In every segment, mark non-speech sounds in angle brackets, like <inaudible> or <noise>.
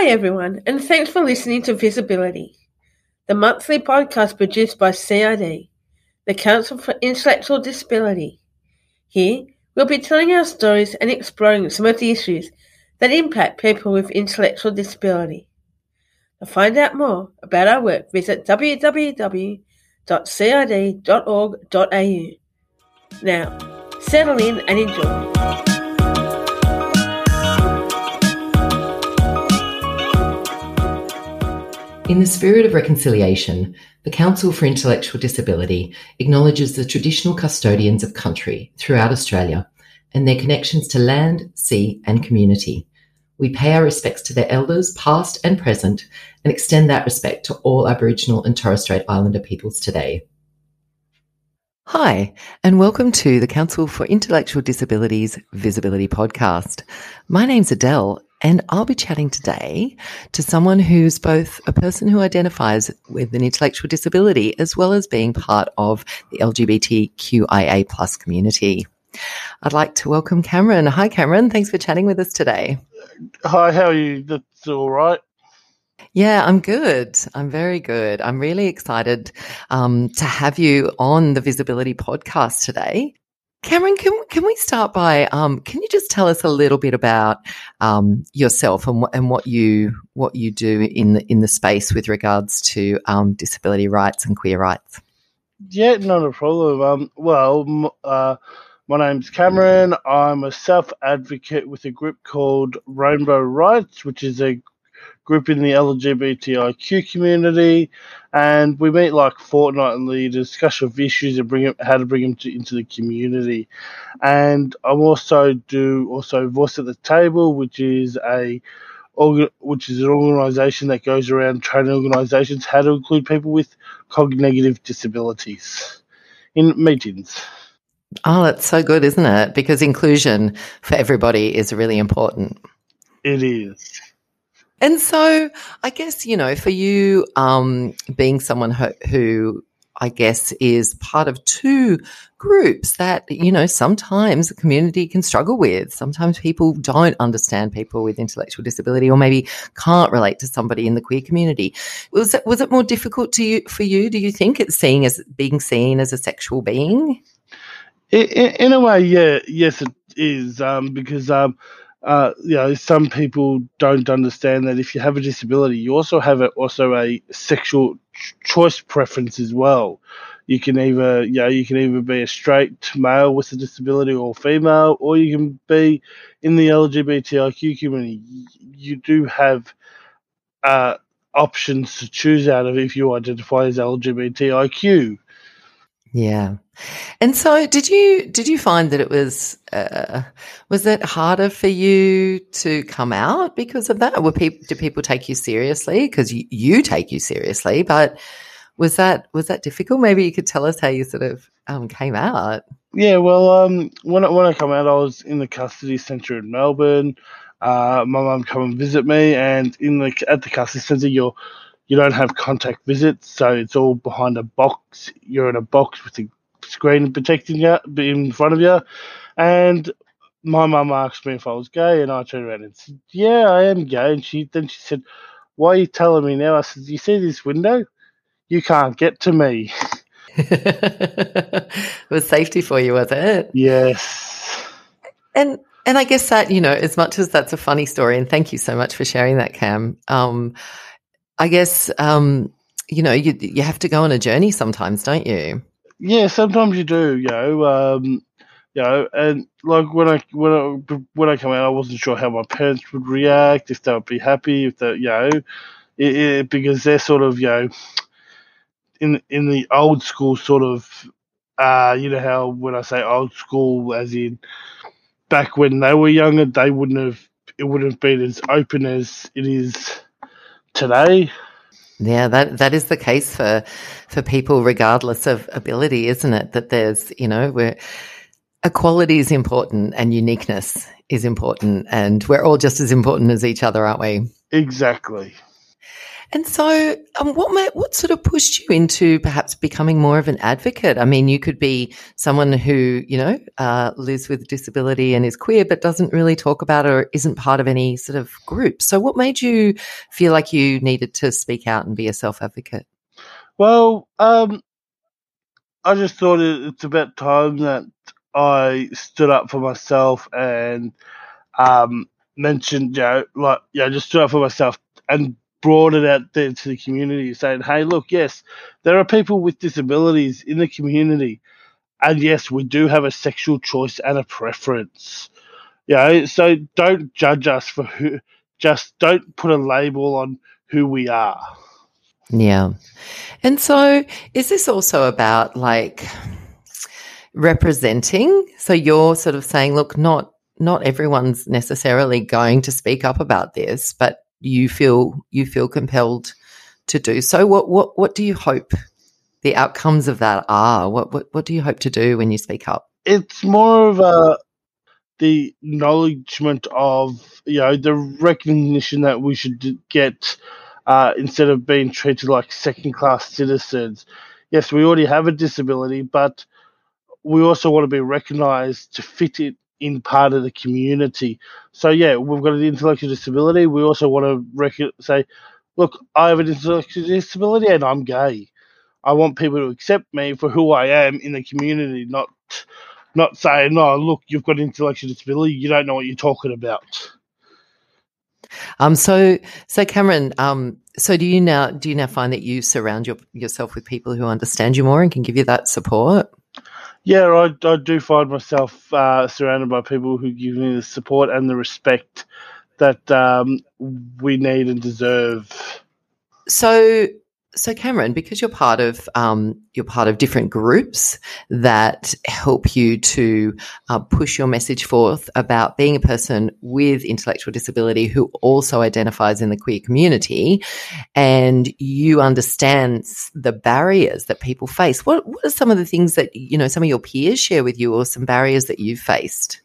Hi, everyone, and thanks for listening to Visibility, the monthly podcast produced by CID, the Council for Intellectual Disability. Here, we'll be telling our stories and exploring some of the issues that impact people with intellectual disability. To find out more about our work, visit www.cid.org.au. Now, settle in and enjoy. In the spirit of reconciliation, the Council for Intellectual Disability acknowledges the traditional custodians of country throughout Australia and their connections to land, sea, and community. We pay our respects to their elders, past and present, and extend that respect to all Aboriginal and Torres Strait Islander peoples today. Hi, and welcome to the Council for Intellectual Disabilities Visibility Podcast. My name's Adele, and I'll be chatting today to someone who's both a person who identifies with an intellectual disability as well as being part of the LGBTQIA plus community. I'd like to welcome Cameron. Hi, Cameron. Thanks for chatting with us today. Hi, how are you? That's all right. Yeah, I'm good. I'm very good. I'm really excited um, to have you on the Visibility podcast today. Cameron, can can we start by um, can you just tell us a little bit about um, yourself and what and what you what you do in the in the space with regards to um, disability rights and queer rights? Yeah, not a problem. Um, well, uh, my name's Cameron. I'm a self advocate with a group called Rainbow Rights, which is a group in the LGBTIQ community, and we meet like fortnightly to discuss of issues and bring how to bring them to, into the community. And I'm also do also voice at the table, which is a which is an organisation that goes around training organisations how to include people with cognitive disabilities in meetings. Oh, that's so good, isn't it? Because inclusion for everybody is really important. It is. And so I guess, you know, for you, um, being someone who, who I guess is part of two groups that, you know, sometimes the community can struggle with. Sometimes people don't understand people with intellectual disability or maybe can't relate to somebody in the queer community. Was it, was it more difficult to you, for you? Do you think it's seeing as being seen as a sexual being? In, in a way, yeah, yes, it is, um, because, um, uh, you know, some people don't understand that if you have a disability, you also have a, also a sexual ch- choice preference as well. You can either, you know, you can either be a straight male with a disability or female, or you can be in the LGBTIQ community. You do have uh, options to choose out of if you identify as LGBTIQ. Yeah. And so did you did you find that it was uh, was it harder for you to come out because of that? Were people do people take you seriously because you, you take you seriously, but was that was that difficult? Maybe you could tell us how you sort of um, came out. Yeah, well, um, when I, when I come out, I was in the custody centre in Melbourne. Uh, my mum come and visit me, and in the at the custody centre, you're you don't have contact visits, so it's all behind a box. You're in a box with a screen protecting you in front of you. And my mum asked me if I was gay, and I turned around and said, "Yeah, I am gay." And she then she said, "Why are you telling me now?" I said, "You see this window? You can't get to me." <laughs> it was safety for you, was it? Yes. And and I guess that you know, as much as that's a funny story, and thank you so much for sharing that, Cam. Um, I guess um, you know you you have to go on a journey sometimes, don't you? Yeah, sometimes you do. You know, um, you know, and like when I when I when I come out, I wasn't sure how my parents would react, if they would be happy, if they, you know, it, it, because they're sort of you know, in in the old school sort of, uh, you know how when I say old school, as in back when they were younger, they wouldn't have it wouldn't have been as open as it is today. Yeah, that that is the case for for people, regardless of ability, isn't it? That there's, you know, where equality is important and uniqueness is important, and we're all just as important as each other, aren't we? Exactly. And so, um, what may, what sort of pushed you into perhaps becoming more of an advocate? I mean, you could be someone who you know uh, lives with disability and is queer, but doesn't really talk about it or isn't part of any sort of group. So, what made you feel like you needed to speak out and be a self advocate? Well, um, I just thought it's about time that I stood up for myself and um, mentioned, you know, like, yeah, just stood up for myself and brought it out there to the community, saying, hey, look, yes, there are people with disabilities in the community. And yes, we do have a sexual choice and a preference. You know, so don't judge us for who, just don't put a label on who we are. Yeah. And so is this also about like representing? So you're sort of saying, look, not not everyone's necessarily going to speak up about this, but you feel you feel compelled to do so. What what what do you hope the outcomes of that are? What what what do you hope to do when you speak up? It's more of a the acknowledgement of you know the recognition that we should get uh, instead of being treated like second class citizens. Yes, we already have a disability, but we also want to be recognised to fit it in part of the community. So yeah, we've got an intellectual disability. We also want to rec- say, look, I have an intellectual disability and I'm gay. I want people to accept me for who I am in the community, not not saying, no, look, you've got intellectual disability, you don't know what you're talking about. Um, so, so Cameron, um, so do you now do you now find that you surround your, yourself with people who understand you more and can give you that support? Yeah, I, I do find myself uh, surrounded by people who give me the support and the respect that um, we need and deserve. So, so Cameron, because you're part of um, you're part of different groups that help you to uh, push your message forth about being a person with intellectual disability who also identifies in the queer community, and you understand the barriers that people face. What what are some of the things that you know some of your peers share with you, or some barriers that you've faced?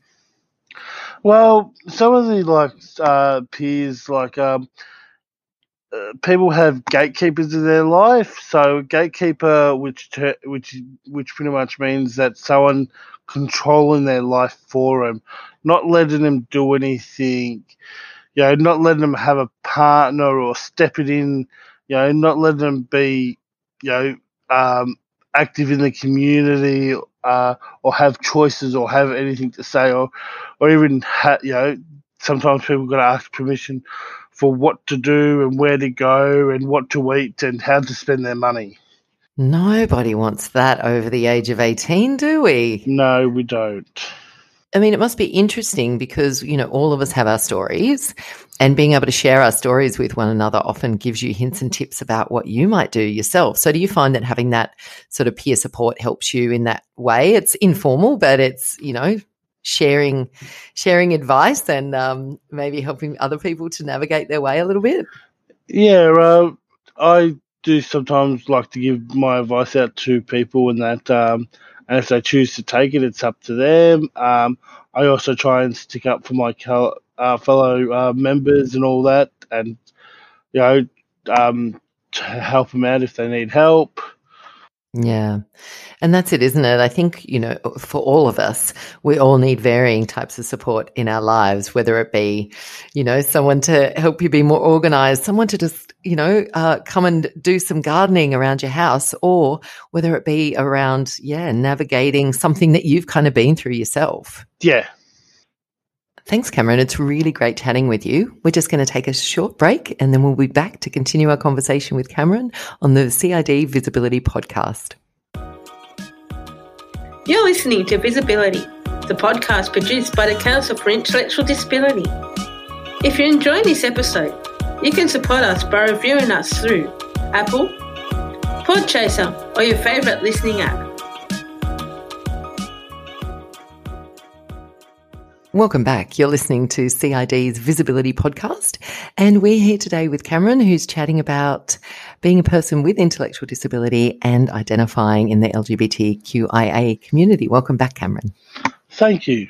Well, some of the like uh, peers like. Um, people have gatekeepers in their life. So gatekeeper, which which which pretty much means that someone controlling their life for them, not letting them do anything. You know, not letting them have a partner or step it in. You know, not letting them be, you know, um, active in the community uh, or have choices or have anything to say or or even ha- you know sometimes people got to ask permission for what to do and where to go and what to eat and how to spend their money. Nobody wants that over the age of 18, do we? No, we don't. I mean, it must be interesting because, you know, all of us have our stories and being able to share our stories with one another often gives you hints and tips about what you might do yourself. So do you find that having that sort of peer support helps you in that way? It's informal, but it's, you know, sharing sharing advice and um, maybe helping other people to navigate their way a little bit? Yeah, uh, I do sometimes like to give my advice out to people, and that, um, and if they choose to take it, it's up to them. Um, I also try and stick up for my uh, fellow uh, members and all that, and you know, um, help them out if they need help. Yeah. And that's it, isn't it? I think, you know, for all of us, we all need varying types of support in our lives, whether it be, you know, someone to help you be more organized, someone to just, you know, uh, come and do some gardening around your house, or whether it be around, yeah, navigating something that you've kind of been through yourself. Yeah. Thanks, Cameron. It's really great chatting with you. We're just going to take a short break and then we'll be back to continue our conversation with Cameron on the CID Visibility Podcast. You're listening to Visibility, the podcast produced by the Council for Intellectual Disability. If you're enjoying this episode, you can support us by reviewing us through Apple, Podchaser, or your favourite listening app. Welcome back. You're listening to CID's Visibility Podcast, and we're here today with Cameron, who's chatting about being a person with intellectual disability and identifying in the LGBTQIA community. Welcome back, Cameron. Thank you.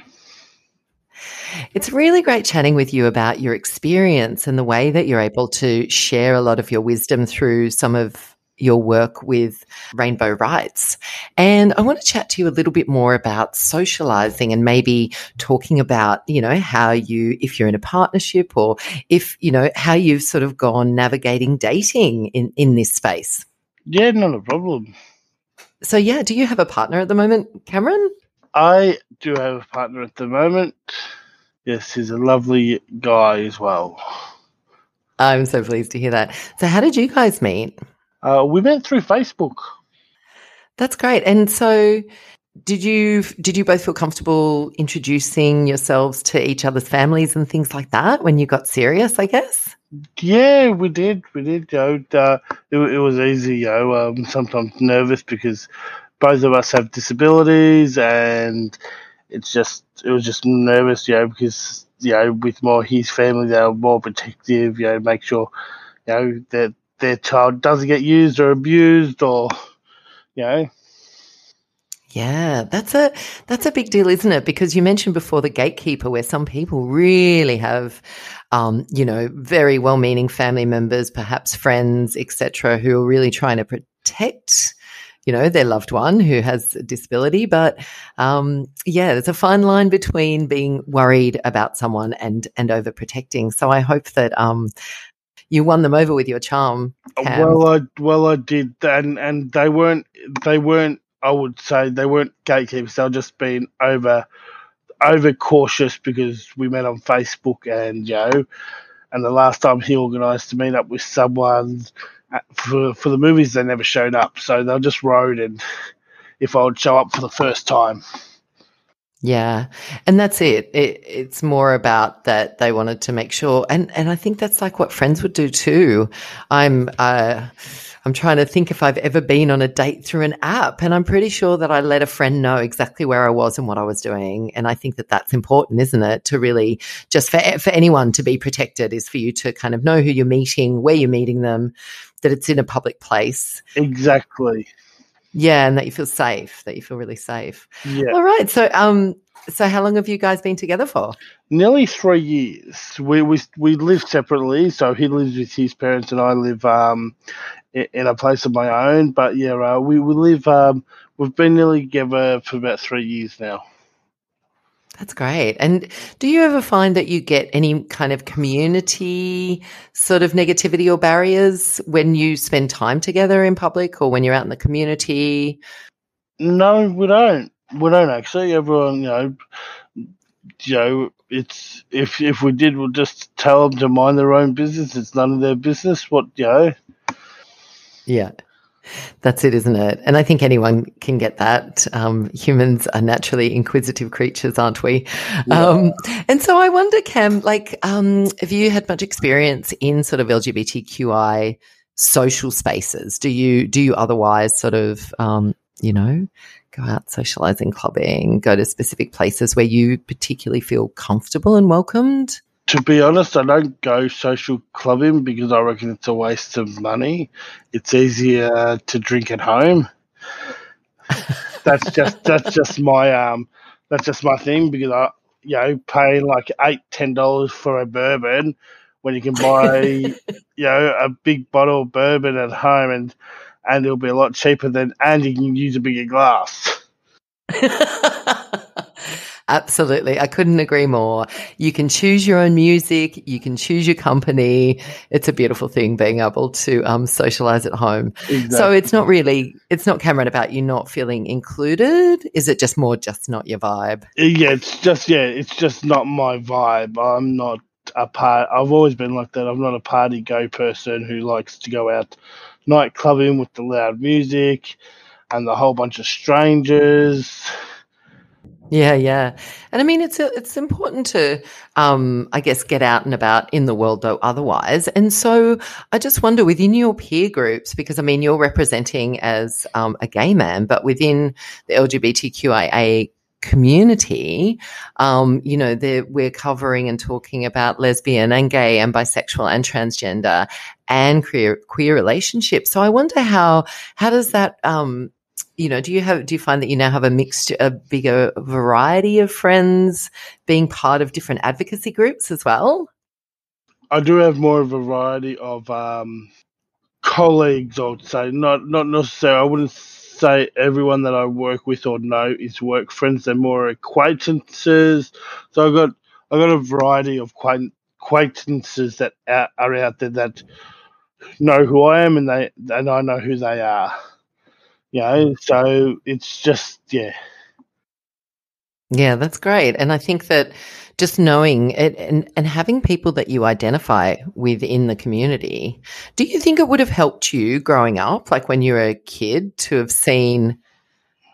It's really great chatting with you about your experience and the way that you're able to share a lot of your wisdom through some of your work with Rainbow Rights. And I want to chat to you a little bit more about socializing and maybe talking about, you know, how you, if you're in a partnership or if, you know, how you've sort of gone navigating dating in, in this space. Yeah, not a problem. So, yeah, do you have a partner at the moment, Cameron? I do have a partner at the moment. Yes, he's a lovely guy as well. I'm so pleased to hear that. So, how did you guys meet? Uh, we met through Facebook. That's great. And so, did you did you both feel comfortable introducing yourselves to each other's families and things like that when you got serious? I guess. Yeah, we did. We did. You know, uh, it, it, was easy. You know, um, sometimes nervous because both of us have disabilities, and it's just it was just nervous. You know, because you know, with more his family, they were more protective. You know, make sure you know that their child doesn't get used or abused or you know yeah, that's a that's a big deal, isn't it? Because you mentioned before the gatekeeper, where some people really have, um, you know, very well-meaning family members, perhaps friends, etc., who are really trying to protect, you know, their loved one who has a disability. But um, yeah, there's a fine line between being worried about someone and and overprotecting. So I hope that um, you won them over with your charm. Cam. Well, I well I did, and and they weren't they weren't. I would say they weren't gatekeepers. They were just being over over cautious because we met on Facebook and you know, and the last time he organised to meet up with someone uh, for for the movies, they never showed up. So they'll just rode, and if I would show up for the first time. Yeah. And that's it. it. It's more about that they wanted to make sure. And, and I think that's like what friends would do too. I'm, uh, I'm trying to think if I've ever been on a date through an app and I'm pretty sure that I let a friend know exactly where I was and what I was doing. And I think that that's important, isn't it? To really just for, for anyone to be protected is for you to kind of know who you're meeting, where you're meeting them, that it's in a public place. Exactly. Yeah, and that you feel safe, that you feel really safe. Yeah. All right. So, um, so how long have you guys been together for? Nearly three years. We we we live separately, so he lives with his parents, and I live um in a place of my own. But yeah, uh, we we live. Um, we've been nearly together for about three years now. That's great. And do you ever find that you get any kind of community sort of negativity or barriers when you spend time together in public or when you're out in the community? No, we don't. We don't actually. Everyone, you know, you know, it's if if we did, we'll just tell them to mind their own business. It's none of their business. What you know. Yeah. That's it, isn't it? And I think anyone can get that. Um, humans are naturally inquisitive creatures, aren't we? Yeah. Um, and so I wonder, Cam, like, um, have you had much experience in sort of LGBTQI social spaces? Do you do you otherwise sort of, um, you know, go out socializing, clubbing, go to specific places where you particularly feel comfortable and welcomed? To be honest, I don't go social clubbing because I reckon it's a waste of money. It's easier to drink at home. that's just that's just my um that's just my thing because I you know paying like eight ten dollars for a bourbon when you can buy <laughs> you know a big bottle of bourbon at home and and it'll be a lot cheaper than and you can use a bigger glass. <laughs> Absolutely. I couldn't agree more. You can choose your own music. You can choose your company. It's a beautiful thing being able to um, socialize at home. Exactly. So it's not really, it's not Cameron about you not feeling included. Is it just more just not your vibe? Yeah, it's just, yeah, it's just not my vibe. I'm not a part, I've always been like that. I'm not a party go person who likes to go out nightclubbing with the loud music and the whole bunch of strangers. Yeah, yeah, and I mean it's a, it's important to, um, I guess, get out and about in the world though. Otherwise, and so I just wonder within your peer groups, because I mean you're representing as um, a gay man, but within the LGBTQIA community, um, you know, we're covering and talking about lesbian and gay and bisexual and transgender and queer queer relationships. So I wonder how how does that um, you know, do you have, do you find that you now have a mixed, a bigger variety of friends being part of different advocacy groups as well? I do have more of a variety of um, colleagues, I would say. Not not necessarily, I wouldn't say everyone that I work with or know is work friends. They're more acquaintances. So I've got I've got a variety of acquaintances that are out there that know who I am and they and I know who they are. You know, so it's just yeah. Yeah, that's great. And I think that just knowing it and, and having people that you identify within the community, do you think it would have helped you growing up, like when you were a kid, to have seen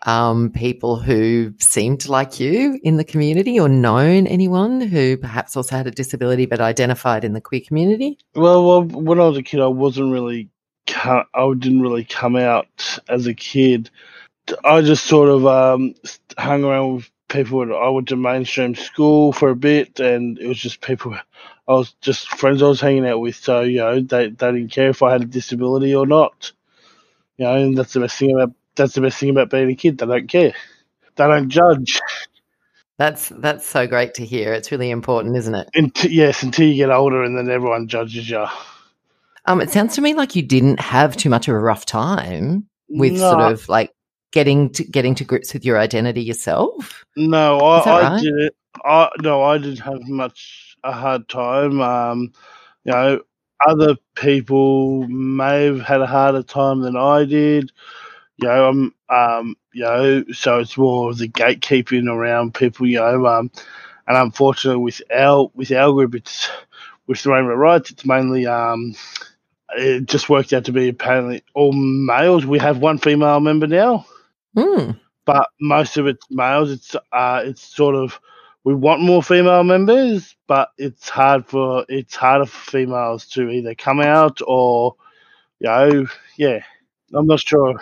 um, people who seemed like you in the community or known anyone who perhaps also had a disability but identified in the queer community? Well, well when I was a kid, I wasn't really, I didn't really come out as a kid. I just sort of um, hung around with people. I went to mainstream school for a bit, and it was just people. <laughs> I was just friends I was hanging out with. So you know, they they didn't care if I had a disability or not. You know, and that's the best thing about that's the best thing about being a kid. They don't care. They don't judge. That's that's so great to hear. It's really important, isn't it? Until, yes, until you get older, and then everyone judges you. Um, it sounds to me like you didn't have too much of a rough time with no. sort of like getting to getting to grips with your identity yourself? No, I, I did. I no, I didn't have much a hard time. Um, you know, other people may have had a harder time than I did. You know, I'm um, you know, so it's more of the gatekeeping around people. You know, um, and unfortunately, with our with our group, it's with the Rainbow Rights, it's mainly um, it just worked out to be apparently all males. We have one female member now. Mm. But most of it's males. It's uh, it's sort of we want more female members, but it's hard for it's harder for females to either come out or, you know, yeah. I'm not sure.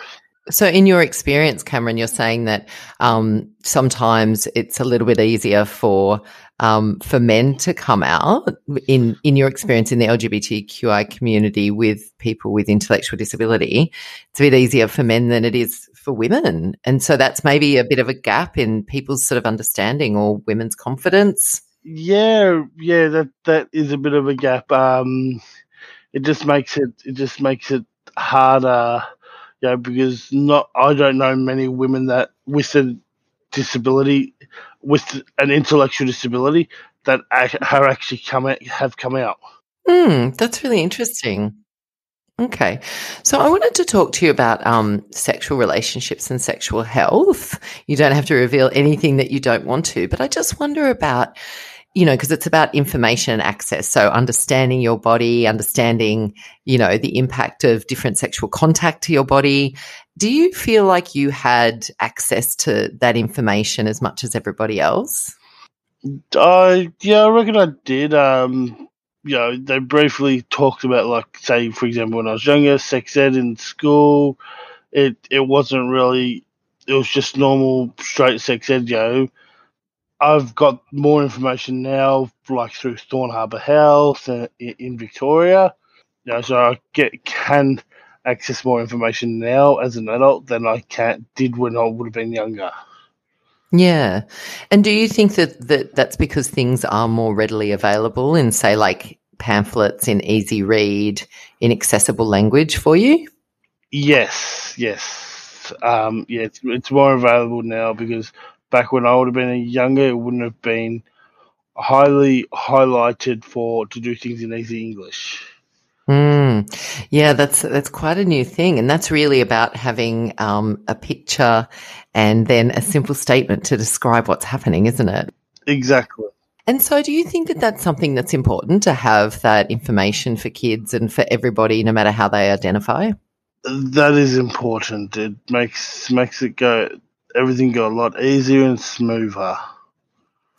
So, in your experience, Cameron, you're saying that um, sometimes it's a little bit easier for um, for men to come out. In in your experience in the LGBTQI community with people with intellectual disability, it's a bit easier for men than it is for women. And so that's maybe a bit of a gap in people's sort of understanding or women's confidence. Yeah, yeah, that that is a bit of a gap. Um, it just makes it it just makes it harder, you know, because not I don't know many women that with a disability, with an intellectual disability, that are actually come out, have come out. Hmm, that's really interesting. Okay. So I wanted to talk to you about um, sexual relationships and sexual health. You don't have to reveal anything that you don't want to, but I just wonder about, you know, because it's about information access. So understanding your body, understanding, you know, the impact of different sexual contact to your body. Do you feel like you had access to that information as much as everybody else? Uh, yeah, I reckon I did. Um, you know, they briefly talked about like say for example when I was younger, sex ed in school. It it wasn't really it was just normal straight sex ed, you know. I've got more information now, like through Thorn Harbour Health uh, in, in Victoria. You know, so I get can access more information now as an adult than I can did when I would have been younger. Yeah. And do you think that, that that's because things are more readily available in, say, like pamphlets in easy read, in accessible language for you? Yes, yes. Um, yeah, it's, it's more available now because back when I would have been younger, it wouldn't have been highly highlighted for to do things in easy English. Mm. Yeah, that's that's quite a new thing, and that's really about having um, a picture and then a simple statement to describe what's happening, isn't it? Exactly. And so, do you think that that's something that's important to have that information for kids and for everybody, no matter how they identify? That is important. It makes makes it go everything got a lot easier and smoother.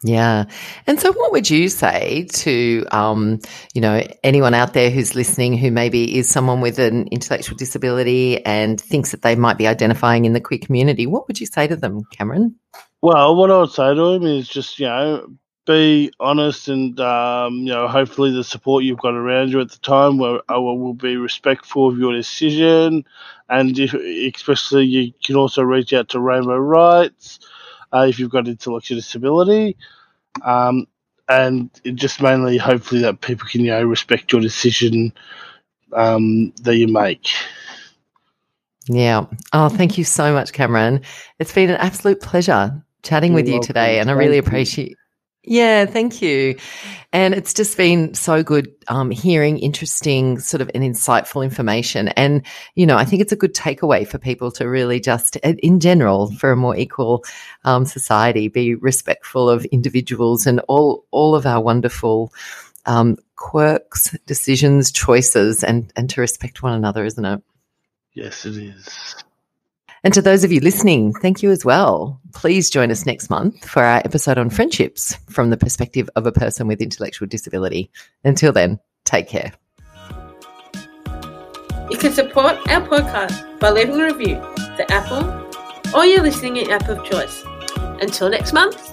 Yeah. And so what would you say to, um, you know, anyone out there who's listening who maybe is someone with an intellectual disability and thinks that they might be identifying in the queer community? What would you say to them, Cameron? Well, what I would say to them is just, you know, be honest and um, you know hopefully the support you've got around you at the time will, uh, will be respectful of your decision. And if, especially you can also reach out to rainbow rights uh, if you've got intellectual disability. Um, and just mainly hopefully that people can you know respect your decision um, that you make. Yeah. Oh thank you so much cameron. It's been an absolute pleasure chatting You're with you welcome. today and i really appreciate yeah, thank you. And it's just been so good um, hearing interesting, sort of and insightful information. And, you know, I think it's a good takeaway for people to really just, in general, for a more equal um, society, be respectful of individuals and all, all of our wonderful um, quirks, decisions, choices, and, and to respect one another, isn't it? Yes, it is. And to those of you listening, thank you as well. Please join us next month for our episode on friendships from the perspective of a person with intellectual disability. Until then, take care. You can support our podcast by leaving a review to Apple or your listening app of choice. Until next month.